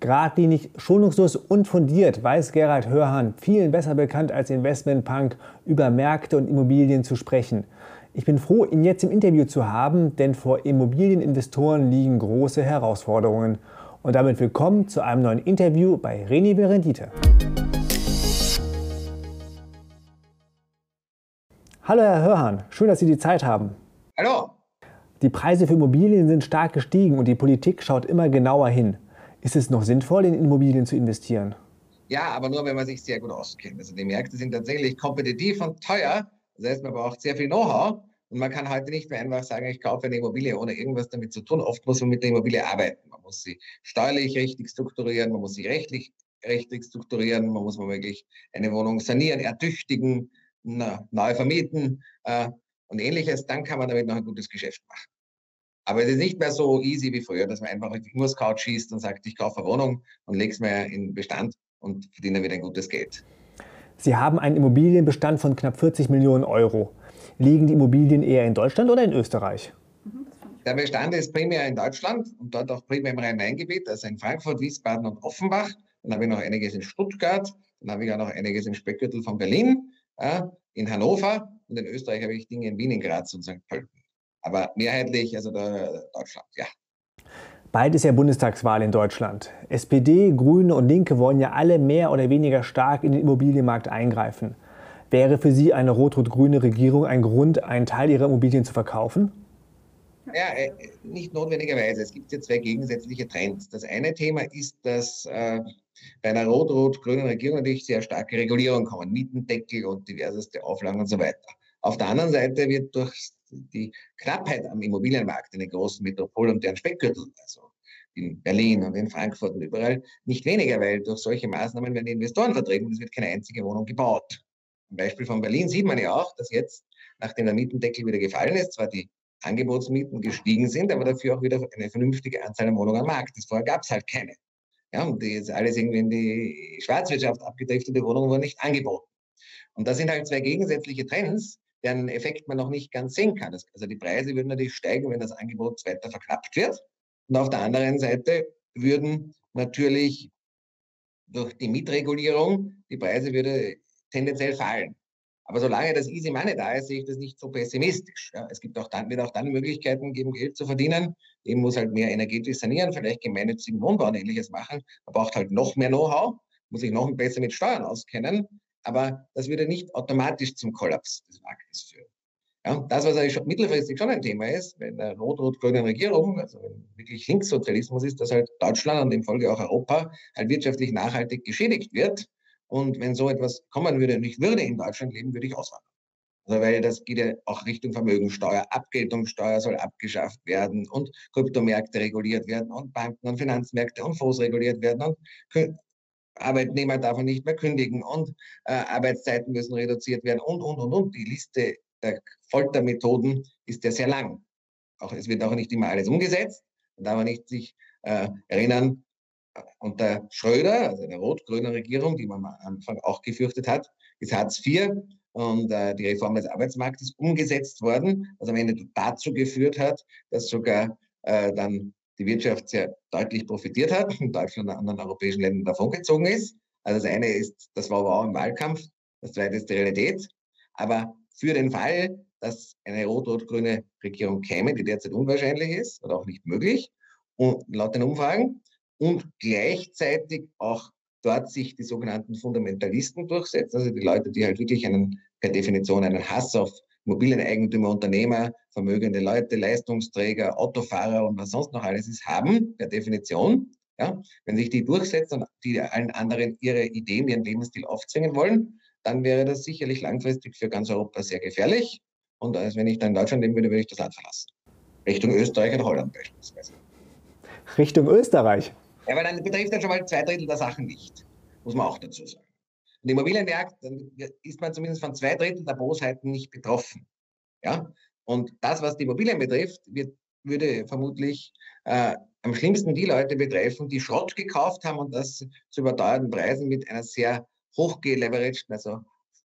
Gradlinig, schonungslos und fundiert weiß Gerald Hörhan, vielen besser bekannt als Investmentpunk, über Märkte und Immobilien zu sprechen. Ich bin froh, ihn jetzt im Interview zu haben, denn vor Immobilieninvestoren liegen große Herausforderungen. Und damit willkommen zu einem neuen Interview bei Renewable Rendite. Hallo Herr Hörhan, schön, dass Sie die Zeit haben. Hallo. Die Preise für Immobilien sind stark gestiegen und die Politik schaut immer genauer hin. Ist es noch sinnvoll, in Immobilien zu investieren? Ja, aber nur, wenn man sich sehr gut auskennt. Also die Märkte sind tatsächlich kompetitiv und teuer. Das heißt, man braucht sehr viel Know-how. Und man kann heute nicht mehr einfach sagen, ich kaufe eine Immobilie, ohne irgendwas damit zu tun. Oft muss man mit der Immobilie arbeiten. Man muss sie steuerlich richtig strukturieren, man muss sie rechtlich richtig strukturieren, man muss womöglich eine Wohnung sanieren, ertüchtigen, neu vermieten äh, und ähnliches. Dann kann man damit noch ein gutes Geschäft machen. Aber es ist nicht mehr so easy wie früher, dass man einfach nur das Couch schießt und sagt, ich kaufe eine Wohnung und lege es mir in Bestand und verdiene wieder ein gutes Geld. Sie haben einen Immobilienbestand von knapp 40 Millionen Euro. Liegen die Immobilien eher in Deutschland oder in Österreich? Der Bestand ist primär in Deutschland und dort auch primär im Rhein-Main-Gebiet, also in Frankfurt, Wiesbaden und Offenbach. Dann habe ich noch einiges in Stuttgart, dann habe ich auch noch einiges im Speckgürtel von Berlin, in Hannover und in Österreich habe ich Dinge in Wien, in Graz und St. Pölten. Aber mehrheitlich, also Deutschland, ja. Bald ist ja Bundestagswahl in Deutschland. SPD, Grüne und Linke wollen ja alle mehr oder weniger stark in den Immobilienmarkt eingreifen. Wäre für Sie eine rot-rot-grüne Regierung ein Grund, einen Teil Ihrer Immobilien zu verkaufen? Ja, äh, nicht notwendigerweise. Es gibt hier zwei gegensätzliche Trends. Das eine Thema ist, dass äh, bei einer rot-rot-grünen Regierung natürlich sehr starke Regulierungen kommen, Mietendeckel und diverseste Auflagen und so weiter. Auf der anderen Seite wird durch die Knappheit am Immobilienmarkt in den großen Metropolen und deren Speckgürtel, also in Berlin und in Frankfurt und überall, nicht weniger, weil durch solche Maßnahmen werden die Investoren vertrieben und es wird keine einzige Wohnung gebaut. Am Beispiel von Berlin sieht man ja auch, dass jetzt, nachdem der Mietendeckel wieder gefallen ist, zwar die Angebotsmieten gestiegen sind, aber dafür auch wieder eine vernünftige Anzahl an Wohnungen am Markt ist. Vorher gab es halt keine. Ja, und die ist alles irgendwie in die Schwarzwirtschaft abgedriftete Wohnungen wurden nicht angeboten. Und das sind halt zwei gegensätzliche Trends, deren Effekt man noch nicht ganz sehen kann. Also die Preise würden natürlich steigen, wenn das Angebot weiter verknappt wird. Und auf der anderen Seite würden natürlich durch die Mietregulierung die Preise würde tendenziell fallen. Aber solange das Easy Money da ist, sehe ich das nicht so pessimistisch. Ja, es gibt auch dann, wird auch dann Möglichkeiten geben, Geld zu verdienen. Eben muss halt mehr energetisch sanieren, vielleicht gemeinnützigen Wohnbau und ähnliches machen. Man braucht halt noch mehr Know-how, muss sich noch besser mit Steuern auskennen aber das würde nicht automatisch zum Kollaps des Marktes führen. Ja, das, was eigentlich mittelfristig schon ein Thema ist, wenn der rot-rot-grüne Regierung, also wenn wirklich Linkssozialismus ist, dass halt Deutschland und in Folge auch Europa halt wirtschaftlich nachhaltig geschädigt wird. Und wenn so etwas kommen würde und ich würde in Deutschland leben, würde ich auswandern. Also weil das geht ja auch Richtung Vermögensteuer, Abgeltungssteuer soll abgeschafft werden und Kryptomärkte reguliert werden und Banken und Finanzmärkte und Fonds reguliert werden und Arbeitnehmer darf man nicht mehr kündigen und äh, Arbeitszeiten müssen reduziert werden und, und, und, und. Die Liste der Foltermethoden ist ja sehr lang. Auch, es wird auch nicht immer alles umgesetzt. Man darf man nicht sich äh, erinnern, äh, unter Schröder, also der rot-grünen Regierung, die man am Anfang auch gefürchtet hat, ist Hartz IV und äh, die Reform des Arbeitsmarktes umgesetzt worden, was am Ende dazu geführt hat, dass sogar äh, dann die Wirtschaft sehr deutlich profitiert hat und Deutschland und anderen europäischen Ländern davongezogen ist. Also das eine ist, das war aber auch im Wahlkampf, das zweite ist die Realität. Aber für den Fall, dass eine rot-rot-grüne Regierung käme, die derzeit unwahrscheinlich ist oder auch nicht möglich, und laut den Umfragen, und gleichzeitig auch dort sich die sogenannten Fundamentalisten durchsetzen, also die Leute, die halt wirklich einen, per Definition einen Hass auf Immobilieneigentümer, Unternehmer, vermögende Leute, Leistungsträger, Autofahrer und was sonst noch alles ist, haben, per Definition. Ja, wenn sich die durchsetzen und die allen anderen ihre Ideen, ihren Lebensstil aufzwingen wollen, dann wäre das sicherlich langfristig für ganz Europa sehr gefährlich. Und als wenn ich dann in Deutschland leben würde, würde ich das Land verlassen. Richtung Österreich oder Holland beispielsweise. Richtung Österreich? Ja, weil dann betrifft dann schon mal zwei Drittel der Sachen nicht. Muss man auch dazu sagen. Und Immobilienmarkt, ist man zumindest von zwei Drittel der Bosheiten nicht betroffen. Ja? Und das, was die Immobilien betrifft, wird, würde vermutlich äh, am schlimmsten die Leute betreffen, die Schrott gekauft haben und das zu überteuerten Preisen mit einer sehr hochgeleveragten, also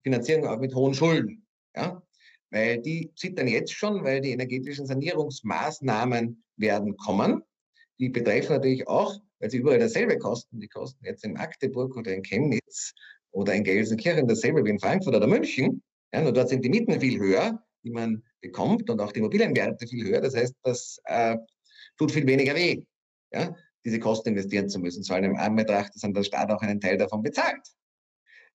Finanzierung auch mit hohen Schulden. Ja? Weil die zittern jetzt schon, weil die energetischen Sanierungsmaßnahmen werden kommen. Die betreffen natürlich auch weil sie überall dasselbe kosten. Die kosten jetzt in Magdeburg oder in Chemnitz oder in Gelsenkirchen dasselbe wie in Frankfurt oder München. Ja, nur dort sind die Mieten viel höher, die man bekommt und auch die Immobilienwerte viel höher. Das heißt, das äh, tut viel weniger weh, ja, diese Kosten investieren zu müssen. Vor allem im Anbetracht, dass der Staat auch einen Teil davon bezahlt.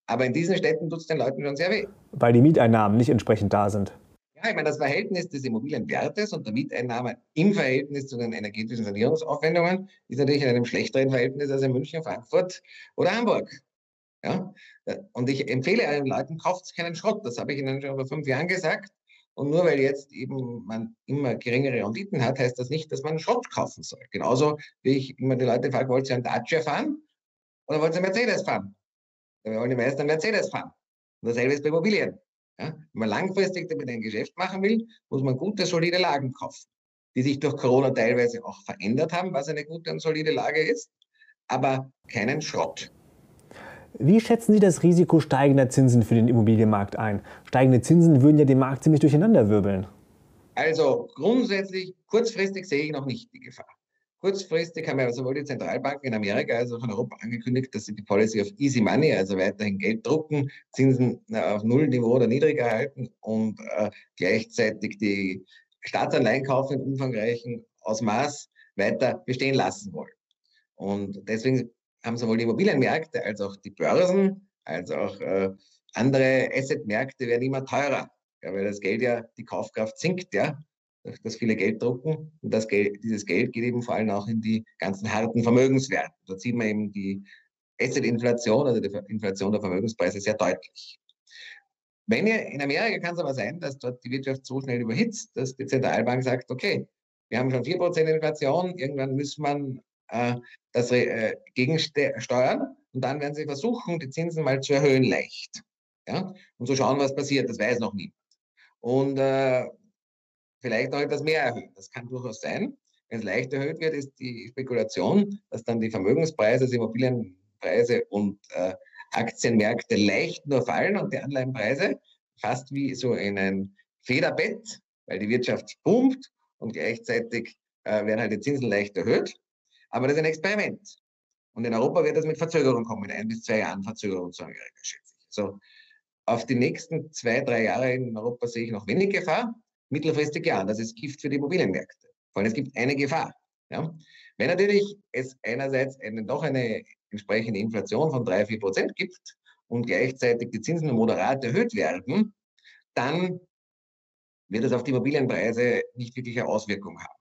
Aber in diesen Städten tut es den Leuten schon sehr weh. Weil die Mieteinnahmen nicht entsprechend da sind. Ja, ich meine, das Verhältnis des Immobilienwertes und der Mieteinnahme im Verhältnis zu den energetischen Sanierungsaufwendungen ist natürlich in einem schlechteren Verhältnis als in München, Frankfurt oder Hamburg. Ja? Und ich empfehle allen Leuten, kauft keinen Schrott. Das habe ich Ihnen schon vor fünf Jahren gesagt. Und nur weil jetzt eben man immer geringere Renditen hat, heißt das nicht, dass man Schrott kaufen soll. Genauso wie ich immer die Leute frage, wollt ihr einen Dacia fahren oder wollt ihr einen Mercedes fahren? Wir wollen die meisten einen Mercedes fahren. Und dasselbe ist bei Immobilien. Ja? Wenn man langfristig damit ein Geschäft machen will, muss man gute, solide Lagen kaufen, die sich durch Corona teilweise auch verändert haben, was eine gute und solide Lage ist, aber keinen Schrott. Wie schätzen Sie das Risiko steigender Zinsen für den Immobilienmarkt ein? Steigende Zinsen würden ja den Markt ziemlich durcheinanderwirbeln. Also grundsätzlich, kurzfristig sehe ich noch nicht die Gefahr. Kurzfristig haben ja sowohl die Zentralbanken in Amerika als auch in Europa angekündigt, dass sie die Policy of Easy Money, also weiterhin Geld drucken, Zinsen auf Nullniveau oder niedriger halten und äh, gleichzeitig die Staatsanleihen kaufen in umfangreichen Ausmaß weiter bestehen lassen wollen. Und deswegen haben sowohl die Immobilienmärkte als auch die Börsen, als auch äh, andere Assetmärkte werden immer teurer, ja, weil das Geld ja, die Kaufkraft sinkt, ja, durch das viele Geld drucken. Und das Geld, dieses Geld geht eben vor allem auch in die ganzen harten Vermögenswerte. Da sieht man eben die Asset-Inflation, also die Inflation der Vermögenspreise sehr deutlich. Wenn ihr, in Amerika kann es aber sein, dass dort die Wirtschaft so schnell überhitzt, dass die Zentralbank sagt, okay, wir haben schon 4% Inflation, irgendwann muss man äh, das äh, gegensteuern und dann werden sie versuchen, die Zinsen mal zu erhöhen leicht. Ja? Und so schauen, was passiert, das weiß noch niemand. Und äh, vielleicht noch etwas mehr erhöhen, das kann durchaus sein. Wenn es leicht erhöht wird, ist die Spekulation, dass dann die Vermögenspreise, also Immobilienpreise und äh, Aktienmärkte leicht nur fallen und die Anleihenpreise fast wie so in ein Federbett, weil die Wirtschaft boomt und gleichzeitig äh, werden halt die Zinsen leicht erhöht. Aber das ist ein Experiment. Und in Europa wird das mit Verzögerung kommen, mit ein bis zwei Jahren Verzögerung zu Amerika, schätze ich. So, auf die nächsten zwei, drei Jahre in Europa sehe ich noch wenig Gefahr. Mittelfristig ja, das ist Gift für die Immobilienmärkte. Vor allem es gibt eine Gefahr. Ja? Wenn natürlich es einerseits eine, doch eine entsprechende Inflation von drei, vier Prozent gibt und gleichzeitig die Zinsen moderat erhöht werden, dann wird es auf die Immobilienpreise nicht wirklich eine Auswirkung haben.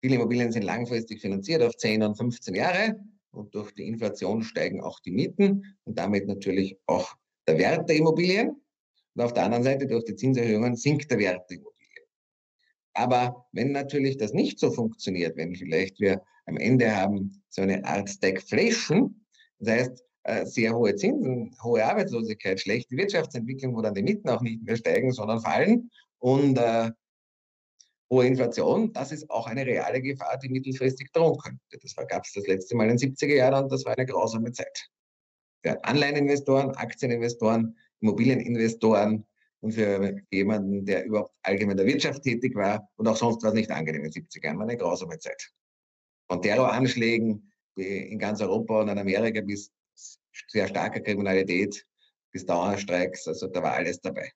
Viele Immobilien sind langfristig finanziert auf 10 und 15 Jahre und durch die Inflation steigen auch die Mieten und damit natürlich auch der Wert der Immobilien. Und auf der anderen Seite durch die Zinserhöhungen sinkt der Wert der Immobilien. Aber wenn natürlich das nicht so funktioniert, wenn vielleicht wir am Ende haben so eine Art Stagflation, das heißt äh, sehr hohe Zinsen, hohe Arbeitslosigkeit, schlechte Wirtschaftsentwicklung, wo dann die Mieten auch nicht mehr steigen, sondern fallen und äh, hohe Inflation, das ist auch eine reale Gefahr, die mittelfristig drohen könnte. Das gab es das letzte Mal in den 70er Jahren und das war eine grausame Zeit. Für Anleiheninvestoren, Aktieninvestoren, Immobilieninvestoren und für jemanden, der überhaupt allgemein in der Wirtschaft tätig war und auch sonst war es nicht angenehm in den 70er Jahren, war eine grausame Zeit. Von Terroranschlägen in ganz Europa und in Amerika bis sehr starker Kriminalität, bis Dauerstreiks, also da war alles dabei.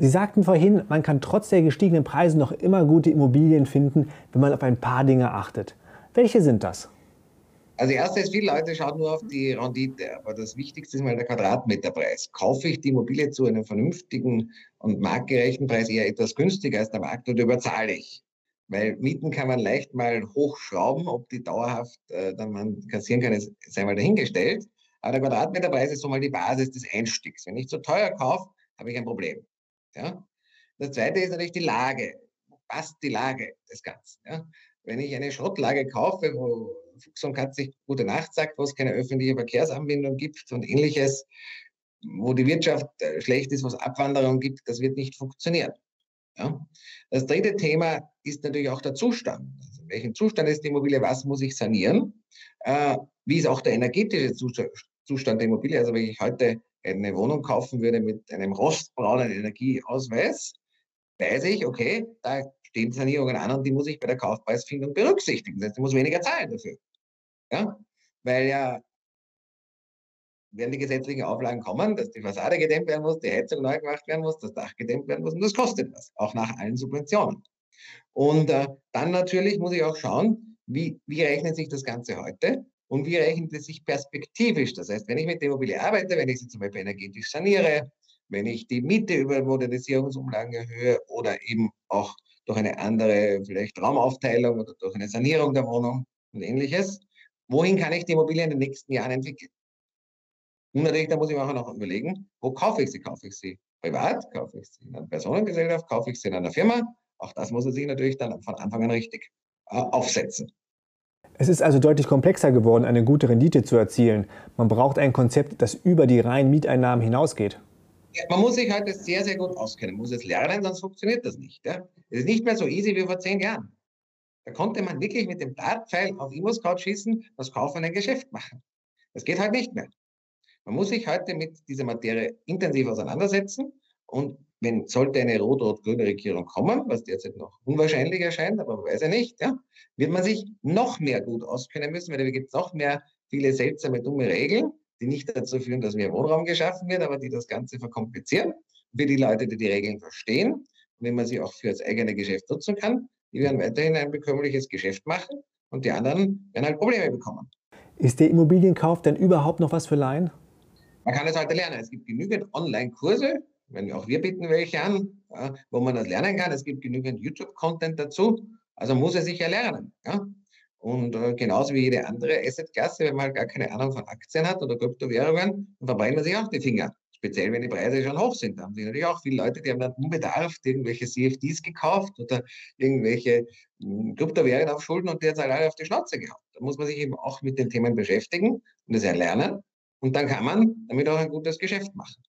Sie sagten vorhin, man kann trotz der gestiegenen Preise noch immer gute Immobilien finden, wenn man auf ein paar Dinge achtet. Welche sind das? Also erstens, viele Leute schauen nur auf die Rendite, aber das Wichtigste ist mal der Quadratmeterpreis. Kaufe ich die Immobilie zu einem vernünftigen und marktgerechten Preis eher etwas günstiger als der Markt oder überzahle ich? Weil Mieten kann man leicht mal hochschrauben, ob die dauerhaft äh, dann man kassieren kann, ist sei mal dahingestellt. Aber der Quadratmeterpreis ist so mal die Basis des Einstiegs. Wenn ich zu teuer kaufe, habe ich ein Problem. Ja? Das zweite ist natürlich die Lage. Passt die Lage des Ganzen? Ja? Wenn ich eine Schrottlage kaufe, wo Fuchs und Katz sich gute Nacht sagt, wo es keine öffentliche Verkehrsanbindung gibt und ähnliches, wo die Wirtschaft äh, schlecht ist, wo es Abwanderung gibt, das wird nicht funktionieren. Ja? Das dritte Thema ist natürlich auch der Zustand. Also in welchem Zustand ist die Immobilie? Was muss ich sanieren? Äh, wie ist auch der energetische Zustand der Immobilie? Also wenn ich heute eine Wohnung kaufen würde mit einem rostbraunen Energieausweis, weiß ich, okay, da stehen Sanierungen an und die muss ich bei der Kaufpreisfindung berücksichtigen. Das heißt, ich muss weniger zahlen dafür. Ja? Weil ja werden die gesetzlichen Auflagen kommen, dass die Fassade gedämmt werden muss, die Heizung neu gemacht werden muss, das Dach gedämmt werden muss und das kostet was, auch nach allen Subventionen. Und äh, dann natürlich muss ich auch schauen, wie, wie rechnet sich das Ganze heute und wie rechnet es sich perspektivisch. Das heißt, wenn ich mit der Immobilie arbeite, wenn ich sie zum Beispiel energetisch saniere, wenn ich die Miete über Modernisierungsumlagen erhöhe oder eben auch durch eine andere vielleicht Raumaufteilung oder durch eine Sanierung der Wohnung und ähnliches, wohin kann ich die Immobilie in den nächsten Jahren entwickeln? Und natürlich, da muss ich mir auch noch überlegen, wo kaufe ich sie? Kaufe ich sie privat? Kaufe ich sie in einer Personengesellschaft? Kaufe ich sie in einer Firma? Auch das muss er sich natürlich dann von Anfang an richtig äh, aufsetzen. Es ist also deutlich komplexer geworden, eine gute Rendite zu erzielen. Man braucht ein Konzept, das über die reinen Mieteinnahmen hinausgeht. Ja, man muss sich heute sehr, sehr gut auskennen. Man muss es lernen, sonst funktioniert das nicht. Ja? Es ist nicht mehr so easy wie vor zehn Jahren. Da konnte man wirklich mit dem Dartpfeil auf Immo-Scout schießen, das Kaufen ein Geschäft machen. Das geht halt nicht mehr. Man muss sich heute mit dieser Materie intensiv auseinandersetzen und wenn sollte eine rot-rot-grüne Regierung kommen, was derzeit noch unwahrscheinlich erscheint, aber man weiß ja nicht, ja, wird man sich noch mehr gut auskennen müssen, weil da gibt es noch mehr viele seltsame, dumme Regeln, die nicht dazu führen, dass mehr Wohnraum geschaffen wird, aber die das Ganze verkomplizieren. Für die Leute, die die Regeln verstehen und wenn man sie auch für das eigene Geschäft nutzen kann, die werden weiterhin ein bekömmliches Geschäft machen und die anderen werden halt Probleme bekommen. Ist der Immobilienkauf denn überhaupt noch was für Laien? Man kann es heute lernen. Es gibt genügend Online-Kurse, wenn auch wir bieten welche an, ja, wo man das lernen kann. Es gibt genügend YouTube-Content dazu. Also muss er sich ja lernen. Ja? Und äh, genauso wie jede andere Assetklasse, wenn man gar keine Ahnung von Aktien hat oder Kryptowährungen, dann verbrennen man sich auch die Finger. Speziell, wenn die Preise schon hoch sind. Da haben sich natürlich auch viele Leute, die haben dann unbedarft irgendwelche CFDs gekauft oder irgendwelche hm, Kryptowährungen auf Schulden und die hat halt alle auf die Schnauze gehabt. Da muss man sich eben auch mit den Themen beschäftigen und das erlernen. Und dann kann man damit auch ein gutes Geschäft machen.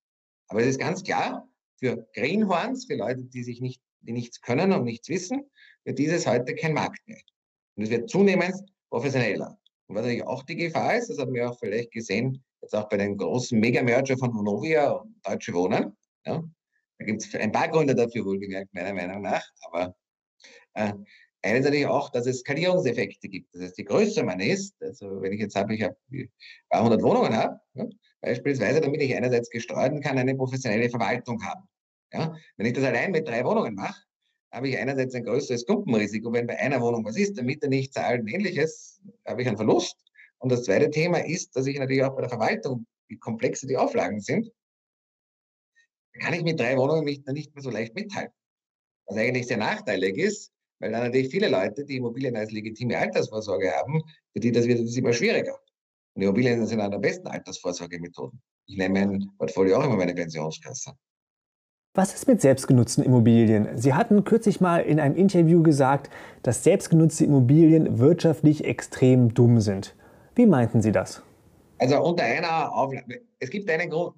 Aber es ist ganz klar, für Greenhorns, für Leute, die sich nicht, die nichts können und nichts wissen, wird dieses heute kein Markt mehr. Und es wird zunehmend professioneller. Und was natürlich auch die Gefahr ist, das haben wir auch vielleicht gesehen, jetzt auch bei den großen Mega-Merger von Vonovia und Deutsche Wohnen. Ja, da gibt es ein paar Gründe dafür, wohlgemerkt, meiner Meinung nach. Aber äh, eines natürlich auch, dass es Skalierungseffekte gibt. Das heißt, je größer man ist, also wenn ich jetzt habe, ich habe 100 Wohnungen habe, ja, beispielsweise, damit ich einerseits gestreuten kann, eine professionelle Verwaltung haben. Ja, wenn ich das allein mit drei Wohnungen mache, habe ich einerseits ein größeres Klumpenrisiko, wenn bei einer Wohnung was ist, der Mieter nicht zahlt und ähnliches, habe ich einen Verlust. Und das zweite Thema ist, dass ich natürlich auch bei der Verwaltung, wie komplexer die Auflagen sind, kann ich mit drei Wohnungen nicht, nicht mehr so leicht mithalten. Was eigentlich sehr nachteilig ist, weil dann natürlich viele Leute, die Immobilien als legitime Altersvorsorge haben, für die das wird es immer schwieriger. Und Immobilien sind eine der besten Altersvorsorgemethoden. Ich nehme mein Portfolio auch immer meine Pensionskasse. Was ist mit selbstgenutzten Immobilien? Sie hatten kürzlich mal in einem Interview gesagt, dass selbstgenutzte Immobilien wirtschaftlich extrem dumm sind. Wie meinten Sie das? Also unter einer Auflage, es gibt einen Grund,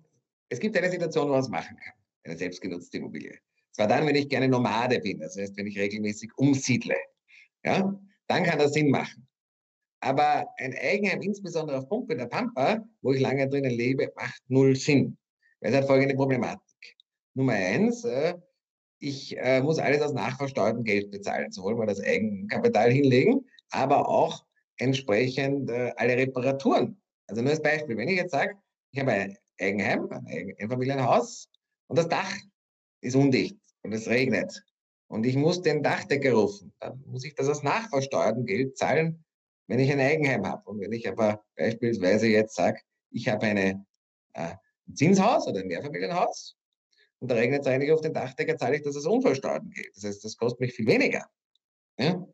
es gibt eine Situation, wo man es machen kann, eine selbstgenutzte Immobilie. Zwar dann, wenn ich gerne Nomade bin, das heißt, wenn ich regelmäßig umsiedle, ja, dann kann das Sinn machen. Aber ein Eigenheim, insbesondere auf Pumpe der Pampa, wo ich lange drinnen lebe, macht null Sinn. Es hat folgende Problematik. Nummer eins, äh, ich äh, muss alles aus nachversteuertem Geld bezahlen, sowohl mal das Eigenkapital hinlegen, aber auch entsprechend äh, alle Reparaturen. Also nur als Beispiel, wenn ich jetzt sage, ich habe ein Eigenheim, ein Einfamilienhaus und das Dach ist undicht und es regnet und ich muss den Dachdecker rufen, dann muss ich das aus nachversteuertem Geld zahlen, wenn ich ein Eigenheim habe. Und wenn ich aber beispielsweise jetzt sage, ich habe eine, äh, ein Zinshaus oder ein Mehrfamilienhaus und da regnet es eigentlich auf den Dachdecker, zahle ich das aus unversteuertem Geld. Das heißt, das kostet mich viel weniger. Ja?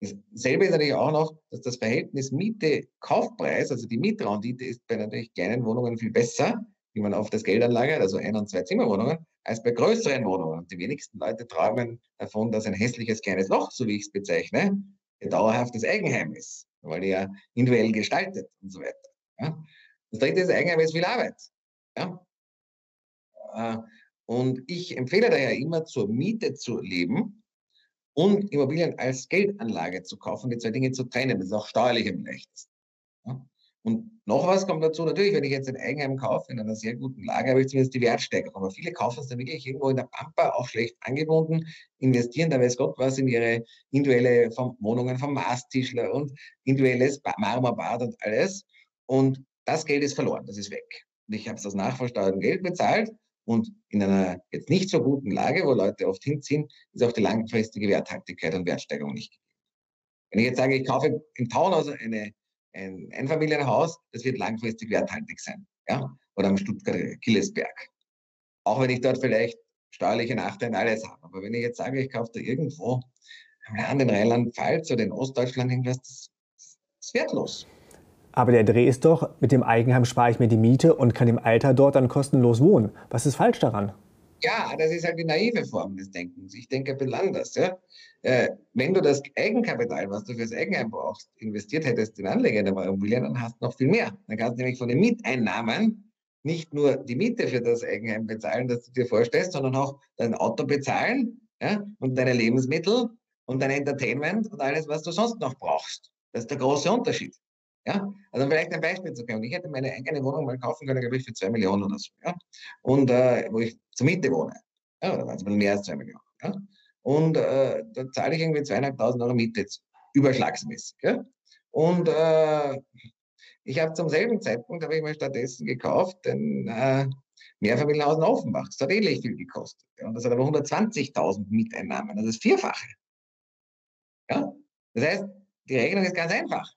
Dasselbe ist natürlich auch noch, dass das Verhältnis Miete-Kaufpreis, also die Mietrendite ist bei natürlich kleinen Wohnungen viel besser, man auf das Geld anlagert, also Ein- und Zwei-Zimmer-Wohnungen, als bei größeren Wohnungen. Und die wenigsten Leute träumen davon, dass ein hässliches kleines Loch, so wie ich es bezeichne, ein dauerhaftes Eigenheim ist, weil die ja individuell gestaltet und so weiter. Ja? Das dritte ist, Eigenheim ist viel Arbeit. Ja? Äh, und ich empfehle daher immer, zur Miete zu leben und Immobilien als Geldanlage zu kaufen, die zwei Dinge zu trennen. Das ist auch steuerlich am leichtesten. Ja? Und noch was kommt dazu, natürlich, wenn ich jetzt ein Eigenheim kaufe, in einer sehr guten Lage, habe ich zumindest die Wertsteigerung. Aber viele kaufen es dann wirklich irgendwo in der Pampa, auch schlecht angebunden, investieren da weiß Gott was in ihre individuelle Wohnungen vom Maßtischler und individuelles Marmorbad und alles. Und das Geld ist verloren, das ist weg. Und ich habe es aus nachversteuertem Geld bezahlt und in einer jetzt nicht so guten Lage, wo Leute oft hinziehen, ist auch die langfristige Werthaltigkeit und Wertsteigerung nicht gegeben. Wenn ich jetzt sage, ich kaufe im Townhaus eine ein Einfamilienhaus, das wird langfristig werthaltig sein. Ja? Oder am Stuttgarter Killesberg. Auch wenn ich dort vielleicht steuerliche Nachteile alles habe. Aber wenn ich jetzt sage, ich kaufe da irgendwo am Land in Rheinland-Pfalz oder in Ostdeutschland irgendwas, das ist wertlos. Aber der Dreh ist doch, mit dem Eigenheim spare ich mir die Miete und kann im Alter dort dann kostenlos wohnen. Was ist falsch daran? Ja, das ist halt die naive Form des Denkens. Ich denke ein bisschen anders. Ja? Äh, wenn du das Eigenkapital, was du fürs Eigenheim brauchst, investiert hättest in Anleger der Immobilien, dann hast du noch viel mehr. Dann kannst du nämlich von den Mieteinnahmen nicht nur die Miete für das Eigenheim bezahlen, das du dir vorstellst, sondern auch dein Auto bezahlen ja? und deine Lebensmittel und dein Entertainment und alles, was du sonst noch brauchst. Das ist der große Unterschied. Ja, also vielleicht ein Beispiel zu geben. Ich hätte meine eigene Wohnung mal kaufen können, glaube ich, für zwei Millionen oder so. Ja? Und äh, wo ich zur Miete wohne. Ja, oder waren es mehr als zwei Millionen. Ja? Und äh, da zahle ich irgendwie zweieinhalbtausend Euro Miete jetzt, überschlagsmäßig. Ja? Und äh, ich habe zum selben Zeitpunkt, habe ich mir stattdessen gekauft, den äh, Mehrfamilienhaus in Offenbach. Das hat ähnlich viel gekostet. Ja? Und das hat aber 120.000 Mieteinnahmen. Das ist vierfache. Ja? Das heißt, die Rechnung ist ganz einfach.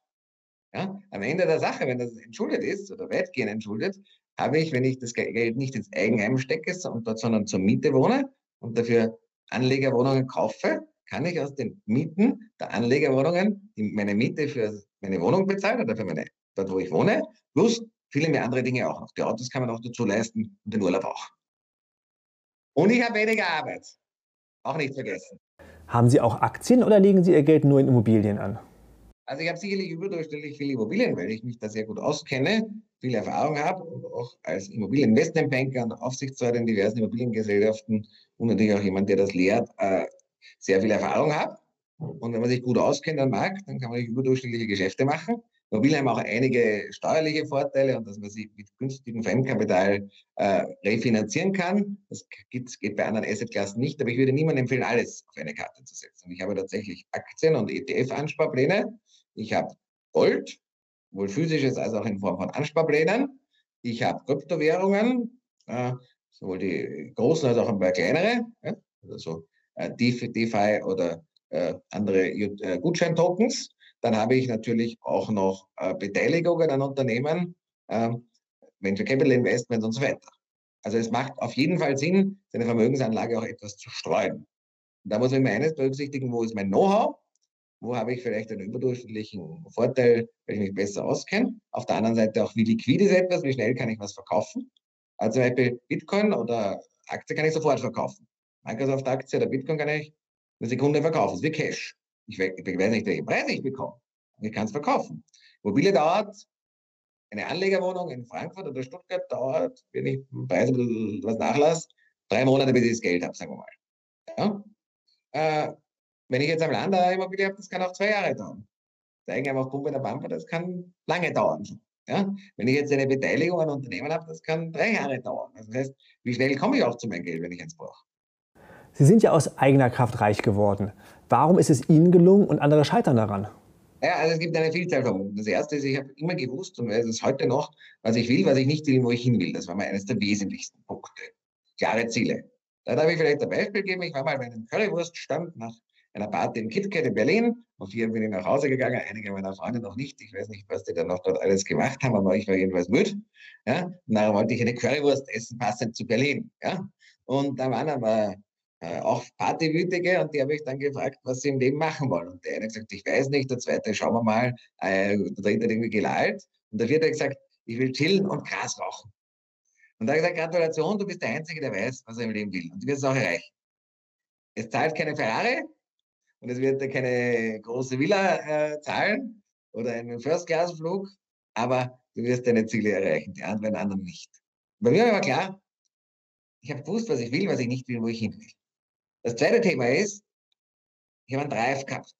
Ja? Am Ende der Sache, wenn das entschuldet ist oder weitgehend entschuldet, habe ich, wenn ich das Geld nicht ins Eigenheim stecke, sondern zur Miete wohne und dafür Anlegerwohnungen kaufe, kann ich aus den Mieten der Anlegerwohnungen meine Miete für meine Wohnung bezahlen oder für meine, dort wo ich wohne, plus viele mehr andere Dinge auch noch. Die Autos kann man auch dazu leisten und den Urlaub auch. Und ich habe weniger Arbeit. Auch nicht vergessen. Haben Sie auch Aktien oder legen Sie Ihr Geld nur in Immobilien an? Also ich habe sicherlich überdurchschnittlich viele Immobilien, weil ich mich da sehr gut auskenne, viel Erfahrung habe und auch als Immobilieninvestmentbanker und Aufsichtsrat in diversen Immobiliengesellschaften und natürlich auch jemand, der das lehrt, äh, sehr viel Erfahrung habe. Und wenn man sich gut auskennt am Markt, dann kann man überdurchschnittliche Geschäfte machen. Immobilien haben auch einige steuerliche Vorteile und dass man sich mit günstigem Fremdkapital äh, refinanzieren kann. Das geht, geht bei anderen Assetklassen nicht, aber ich würde niemandem empfehlen, alles auf eine Karte zu setzen. Ich habe tatsächlich Aktien und ETF-Ansparpläne ich habe Gold, sowohl physisches als auch in Form von Ansparplänen. Ich habe Kryptowährungen, äh, sowohl die großen als auch ein paar kleinere, ja, also äh, DeFi, DeFi oder äh, andere äh, Gutscheintokens. Dann habe ich natürlich auch noch äh, Beteiligungen an Unternehmen, äh, Venture Capital Investments und so weiter. Also es macht auf jeden Fall Sinn, seine Vermögensanlage auch etwas zu streuen. Und da muss man immer eines berücksichtigen, wo ist mein Know-how wo habe ich vielleicht einen überdurchschnittlichen Vorteil, weil ich mich besser auskenne. Auf der anderen Seite auch, wie liquid ist etwas, wie schnell kann ich was verkaufen. Also zum Beispiel Bitcoin oder Aktie kann ich sofort verkaufen. Microsoft-Aktie oder Bitcoin kann ich eine Sekunde verkaufen. Das ist wie Cash. Ich, weiß nicht, welchen Preis ich bekomme. Ich kann es verkaufen. Immobilie dauert, eine Anlegerwohnung in Frankfurt oder Stuttgart dauert, wenn ich im Preis was nachlasse, drei Monate, bis ich das Geld habe, sagen wir mal. Ja? Äh, wenn ich jetzt am Land eine Immobilie habe, das kann auch zwei Jahre dauern. Eigenheim auf Pumpe der Pampa, das kann lange dauern. Ja? Wenn ich jetzt eine Beteiligung an Unternehmen habe, das kann drei Jahre dauern. Das heißt, wie schnell komme ich auch zu meinem Geld, wenn ich eins brauche? Sie sind ja aus eigener Kraft reich geworden. Warum ist es Ihnen gelungen und andere scheitern daran? Ja, also es gibt eine Vielzahl von Punkten. Das erste ist, ich habe immer gewusst und weiß es heute noch, was ich will, was ich nicht will, wo ich hin will. Das war mal eines der wesentlichsten Punkte. Klare Ziele. Da darf ich vielleicht ein Beispiel geben. Ich war mal bei einem Currywurststand nach einer Party im KitKat in Berlin. Und vier bin ich nach Hause gegangen, einige meiner Freunde noch nicht. Ich weiß nicht, was die dann noch dort alles gemacht haben, aber ich war jedenfalls müde. Ja? Und dann wollte ich eine Currywurst essen, passend zu Berlin. Ja? Und da waren aber äh, auch Partywütige und die habe ich dann gefragt, was sie im Leben machen wollen. Und der eine hat gesagt, ich weiß nicht, der zweite, schauen wir mal, äh, der dritte hat irgendwie gelallt. Und der vierte hat gesagt, ich will chillen und Gras rauchen. Und da habe ich gesagt, Gratulation, du bist der Einzige, der weiß, was er im Leben will. Und du wirst es auch erreichen. Es zahlt keine Ferrari, und es wird keine große Villa äh, zahlen oder einen First-Class-Flug, aber du wirst deine Ziele erreichen, die anderen, anderen nicht. Bei mir war klar, ich habe gewusst, was ich will, was ich nicht will, wo ich hin will. Das zweite Thema ist, ich habe einen Drive gehabt.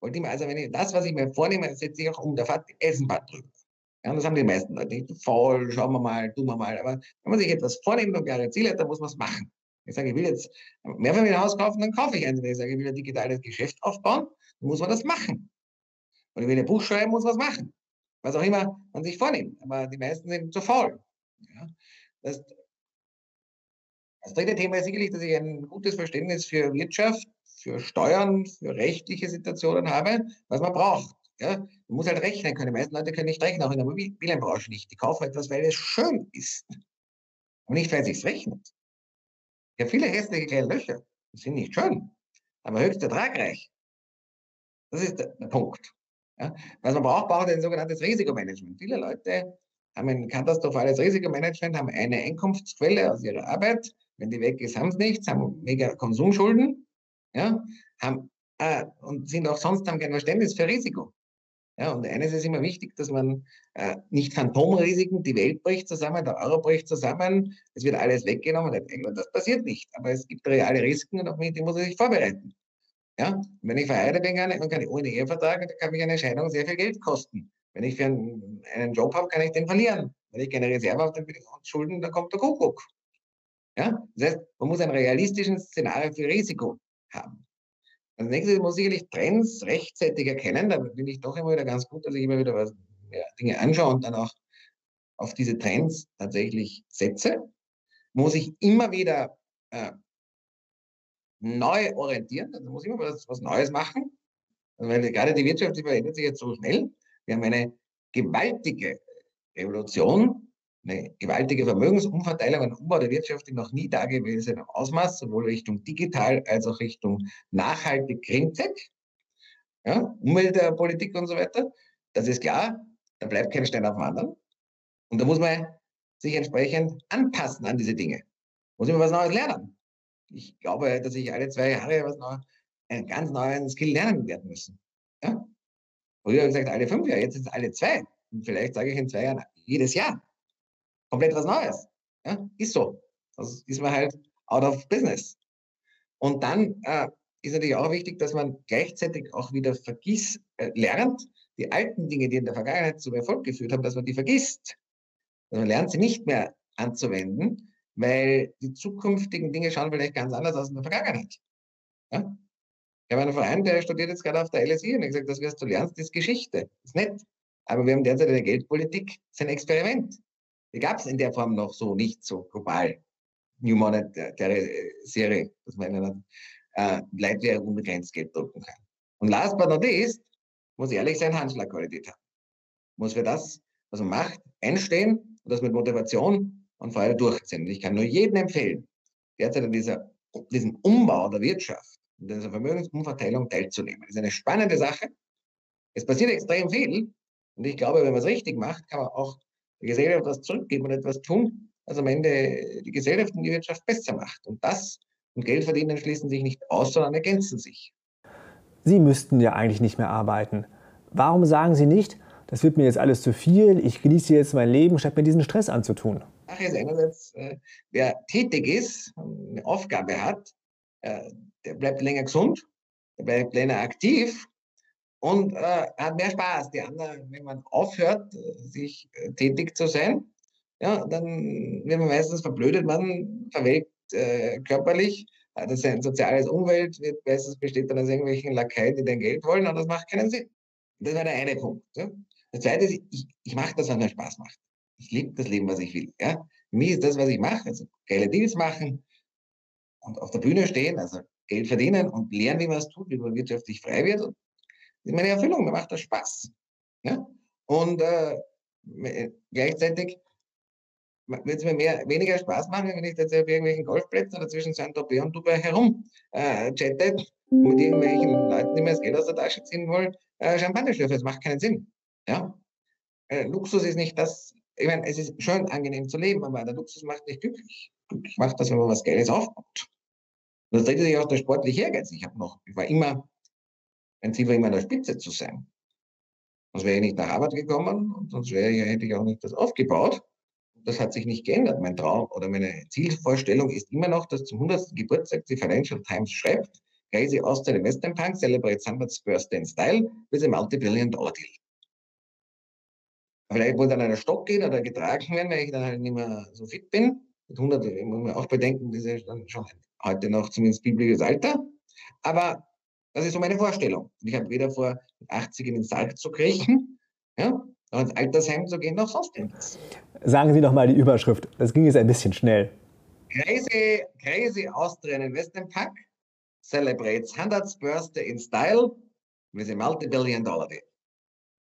Wollte immer, also wenn ich das, was ich mir vornehme, setze ich auch um, da fährt die Eisenbahn drüber. Ja, das haben die meisten Leute. Faul, schauen wir mal, tun wir mal. Aber wenn man sich etwas vornimmt und klare Ziele hat, dann muss man es machen. Ich sage, ich will jetzt mehr für mein Haus kaufen, dann kaufe ich eins. Wenn ich sage, ich will ein digitales Geschäft aufbauen, dann muss man das machen. Und ich will ein Buch schreiben, muss man was machen. Was auch immer man sich vornimmt. Aber die meisten sind zu faul. Ja, das, das dritte Thema ist sicherlich, dass ich ein gutes Verständnis für Wirtschaft, für Steuern, für rechtliche Situationen habe, was man braucht. Ja, man muss halt rechnen können. Die meisten Leute können nicht rechnen, auch in der Immobilienbranche nicht. Die kaufen etwas, weil es schön ist. Und nicht, weil es sich rechnet. Habe viele hässliche kleine Löcher. Sind nicht schön, aber höchst ertragreich. Das ist der, der Punkt. Ja? Was man braucht, braucht ein sogenanntes Risikomanagement. Viele Leute haben ein katastrophales Risikomanagement, haben eine Einkunftsquelle aus ihrer Arbeit. Wenn die weg ist, haben sie nichts, haben mega Konsumschulden ja? haben, äh, und sind auch sonst haben kein Verständnis für Risiko. Ja, und eines ist immer wichtig, dass man äh, nicht Phantomrisiken, die Welt bricht zusammen, der Euro bricht zusammen, es wird alles weggenommen. Das passiert nicht. Aber es gibt reale Risiken und auf die muss man sich vorbereiten. Ja, und wenn ich verheiratet bin, ich, kann ich ohne Ehevertrag, dann kann mich eine Scheidung sehr viel Geld kosten. Wenn ich für einen, einen Job habe, kann ich den verlieren. Wenn ich keine Reserve habe, dann bin ich Schulden, dann kommt der Kuckuck. Ja, das heißt, man muss ein realistisches Szenario für Risiko haben. Als nächstes muss ich sicherlich Trends rechtzeitig erkennen. Da bin ich doch immer wieder ganz gut, dass ich immer wieder was, ja, Dinge anschaue und dann auch auf diese Trends tatsächlich setze. Muss ich immer wieder äh, neu orientieren, also muss immer was, was Neues machen. Also weil gerade die Wirtschaft die verändert sich jetzt so schnell. Wir haben eine gewaltige Revolution eine gewaltige Vermögensumverteilung, ein Umbau der Wirtschaft in noch nie dagewesenem Ausmaß, sowohl Richtung digital als auch Richtung nachhaltig Green-Tech, ja, Umweltpolitik und so weiter. Das ist klar, da bleibt kein Stein auf dem anderen. Und da muss man sich entsprechend anpassen an diese Dinge. Muss immer was Neues lernen. Ich glaube, dass ich alle zwei Jahre was Neues, einen ganz neuen Skill lernen werden müssen. Ja? Früher habe ich gesagt, alle fünf Jahre, jetzt sind es alle zwei. Und vielleicht sage ich in zwei Jahren jedes Jahr komplett was Neues. Ja, ist so. Das ist man halt out of business. Und dann äh, ist natürlich auch wichtig, dass man gleichzeitig auch wieder vergisst, äh, lernt, die alten Dinge, die in der Vergangenheit zum Erfolg geführt haben, dass man die vergisst. Also man lernt sie nicht mehr anzuwenden, weil die zukünftigen Dinge schauen vielleicht ganz anders aus in der Vergangenheit. Ja? Ich habe einen Verein, der studiert jetzt gerade auf der LSI und ich gesagt, das, was du lernst, ist Geschichte. Ist nett. Aber wir haben derzeit eine Geldpolitik, ist ein Experiment. Gab es in der Form noch so nicht so global. New Monetary Serie, dass man in einer äh, Leitwährung unbegrenzt Geld drucken kann. Und last but not least, muss ich ehrlich sein, Handschlagqualität haben. Muss für das, was man macht, einstehen und das mit Motivation und Freude durchziehen. Und ich kann nur jedem empfehlen, derzeit an dieser, diesem Umbau der Wirtschaft, in dieser Vermögensumverteilung teilzunehmen. Das ist eine spannende Sache. Es passiert extrem viel. Und ich glaube, wenn man es richtig macht, kann man auch der Gesellschaft was zurückgeben und etwas tun, was am Ende die Gesellschaft und die Wirtschaft besser macht. Und das und Geld verdienen schließen sich nicht aus, sondern ergänzen sich. Sie müssten ja eigentlich nicht mehr arbeiten. Warum sagen Sie nicht, das wird mir jetzt alles zu viel, ich genieße jetzt mein Leben, statt mir diesen Stress anzutun? Ach, ist einerseits, äh, wer tätig ist, eine Aufgabe hat, äh, der bleibt länger gesund, der bleibt länger aktiv und äh, hat mehr Spaß. Die anderen, wenn man aufhört, sich äh, tätig zu sein, ja, dann wird man meistens verblödet, man verwelkt äh, körperlich. Das ist ein soziales Umwelt, wird meistens besteht dann aus irgendwelchen Lakaien, die dein Geld wollen, und das macht keinen Sinn. Das war der eine Punkt. Ja. Das zweite ist, ich, ich mache das, was mir Spaß macht. Ich liebe das Leben, was ich will. Ja. Mich ist das, was ich mache, also geile Deals machen und auf der Bühne stehen, also Geld verdienen und lernen, wie man es tut, wie man wirtschaftlich frei wird. Und meine Erfüllung, mir macht das Spaß. Ja? Und äh, gleichzeitig wird es mir mehr, weniger Spaß machen, wenn ich jetzt auf irgendwelchen Golfplätzen oder zwischen Saint-Tropez und Dubai herum äh, chatte mit irgendwelchen Leuten, die mir das Geld aus der Tasche ziehen wollen, äh, Champagner schlürfe. Das macht keinen Sinn. Ja? Äh, Luxus ist nicht das, ich meine, es ist schön angenehm zu leben, aber der Luxus macht nicht glücklich. Glücklich macht das, wenn man was Geiles aufbaut. Und das dritte ist auch der sportliche Ehrgeiz. Ich habe noch, ich war immer ein Ziel war immer an der Spitze zu sein. Sonst wäre ich nicht nach Harvard gekommen und sonst wäre ich, hätte ich auch nicht das aufgebaut. Das hat sich nicht geändert. Mein Traum oder meine Zielvorstellung ist immer noch, dass zum 100. Geburtstag die Financial Times schreibt, Crazy Austrian Investment Punk celebrates 100th birthday in style with a multi-billion dollar deal. Vielleicht muss dann einer Stock gehen oder getragen werden, weil ich dann halt nicht mehr so fit bin. Mit 100 muss man auch bedenken, das ist dann schon heute noch zumindest biblisches Alter. Aber das ist so meine Vorstellung. Ich habe weder vor, 80 in den Sarg zu kriechen, ja, noch ins Altersheim zu gehen, noch sonst irgendwas. Sagen Sie doch mal die Überschrift. Das ging jetzt ein bisschen schnell. Crazy, crazy Austrian Investment Pack celebrates 100th birthday in style with a multi-billion dollar deal.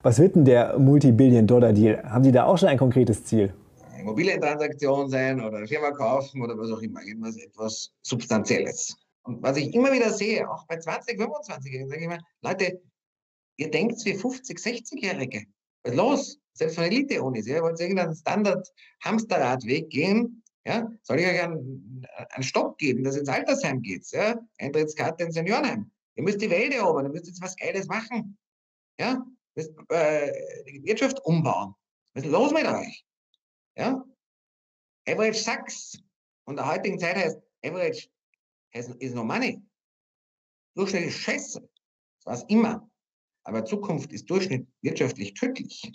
Was wird denn der Multi-Billion-Dollar-Deal? Haben Sie da auch schon ein konkretes Ziel? Immobilientransaktion sein oder eine Firma kaufen oder was auch immer, irgendwas etwas Substanzielles. Und was ich immer wieder sehe, auch bei 20, 25-Jährigen, sage ich immer, Leute, ihr denkt wie 50, 60-Jährige. Was los? Selbst von Elite-Unis, ihr wollt irgendeinen Standard-Hamsterradweg gehen, ja, soll ich euch einen, einen Stopp geben, dass ihr ins Altersheim geht, ja, Eintrittskarte ins Seniorenheim. Ihr müsst die Welt erobern, ihr müsst jetzt was Geiles machen, ja, müsst äh, die Wirtschaft umbauen. Was ist los mit euch? Ja? Average sucks. Und der heutigen Zeit heißt Average has, is no money. Durchschnitt ist scheiße. Das war immer. Aber Zukunft ist Durchschnitt wirtschaftlich tödlich,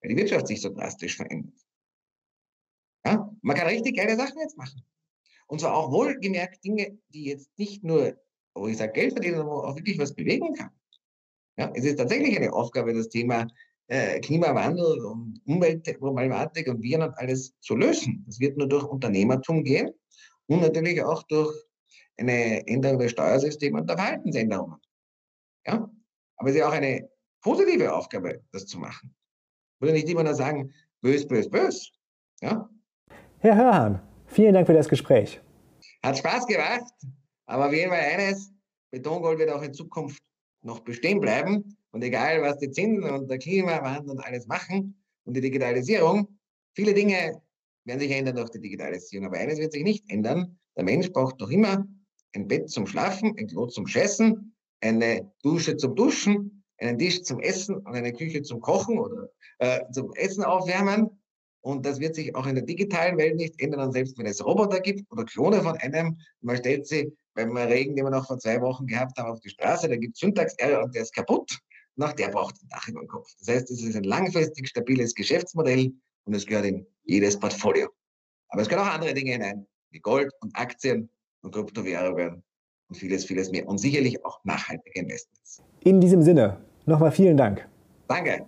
weil die Wirtschaft sich so drastisch verändert. Ja? Man kann richtig geile Sachen jetzt machen. Und zwar auch wohlgemerkt Dinge, die jetzt nicht nur, wo ich sage, Geld verdienen, sondern wo auch wirklich was bewegen kann. Ja, es ist tatsächlich eine Aufgabe, das Thema äh, Klimawandel und Umweltproblematik und Viren und alles zu lösen. Das wird nur durch Unternehmertum gehen und natürlich auch durch eine Änderung des Steuersystems und der Verhaltensänderungen. Ja? Aber es ist ja auch eine positive Aufgabe, das zu machen. Ich würde nicht immer nur sagen, bös, bös, bös. Ja? Herr Hörhan, vielen Dank für das Gespräch. Hat Spaß gemacht, aber auf jeden Fall eines, Betongold wird auch in Zukunft noch bestehen bleiben. Und egal, was die Zinsen und der Klimawandel und alles machen und die Digitalisierung, viele Dinge werden sich ändern durch die Digitalisierung. Aber eines wird sich nicht ändern. Der Mensch braucht noch immer ein Bett zum Schlafen, ein Klo zum Scheißen, eine Dusche zum Duschen, einen Tisch zum Essen und eine Küche zum Kochen oder äh, zum Essen aufwärmen. Und das wird sich auch in der digitalen Welt nicht ändern. Selbst wenn es Roboter gibt oder Klone von einem, man stellt sie beim Regen, den wir noch vor zwei Wochen gehabt haben, auf die Straße, da gibt es Syntax-Error und der ist kaputt. Nach der braucht ein Dach über dem Kopf. Das heißt, es ist ein langfristig stabiles Geschäftsmodell und es gehört in jedes Portfolio. Aber es gehören auch andere Dinge hinein, wie Gold und Aktien und Kryptowährungen und vieles, vieles mehr. Und sicherlich auch nachhaltige Investments. In diesem Sinne, nochmal vielen Dank. Danke.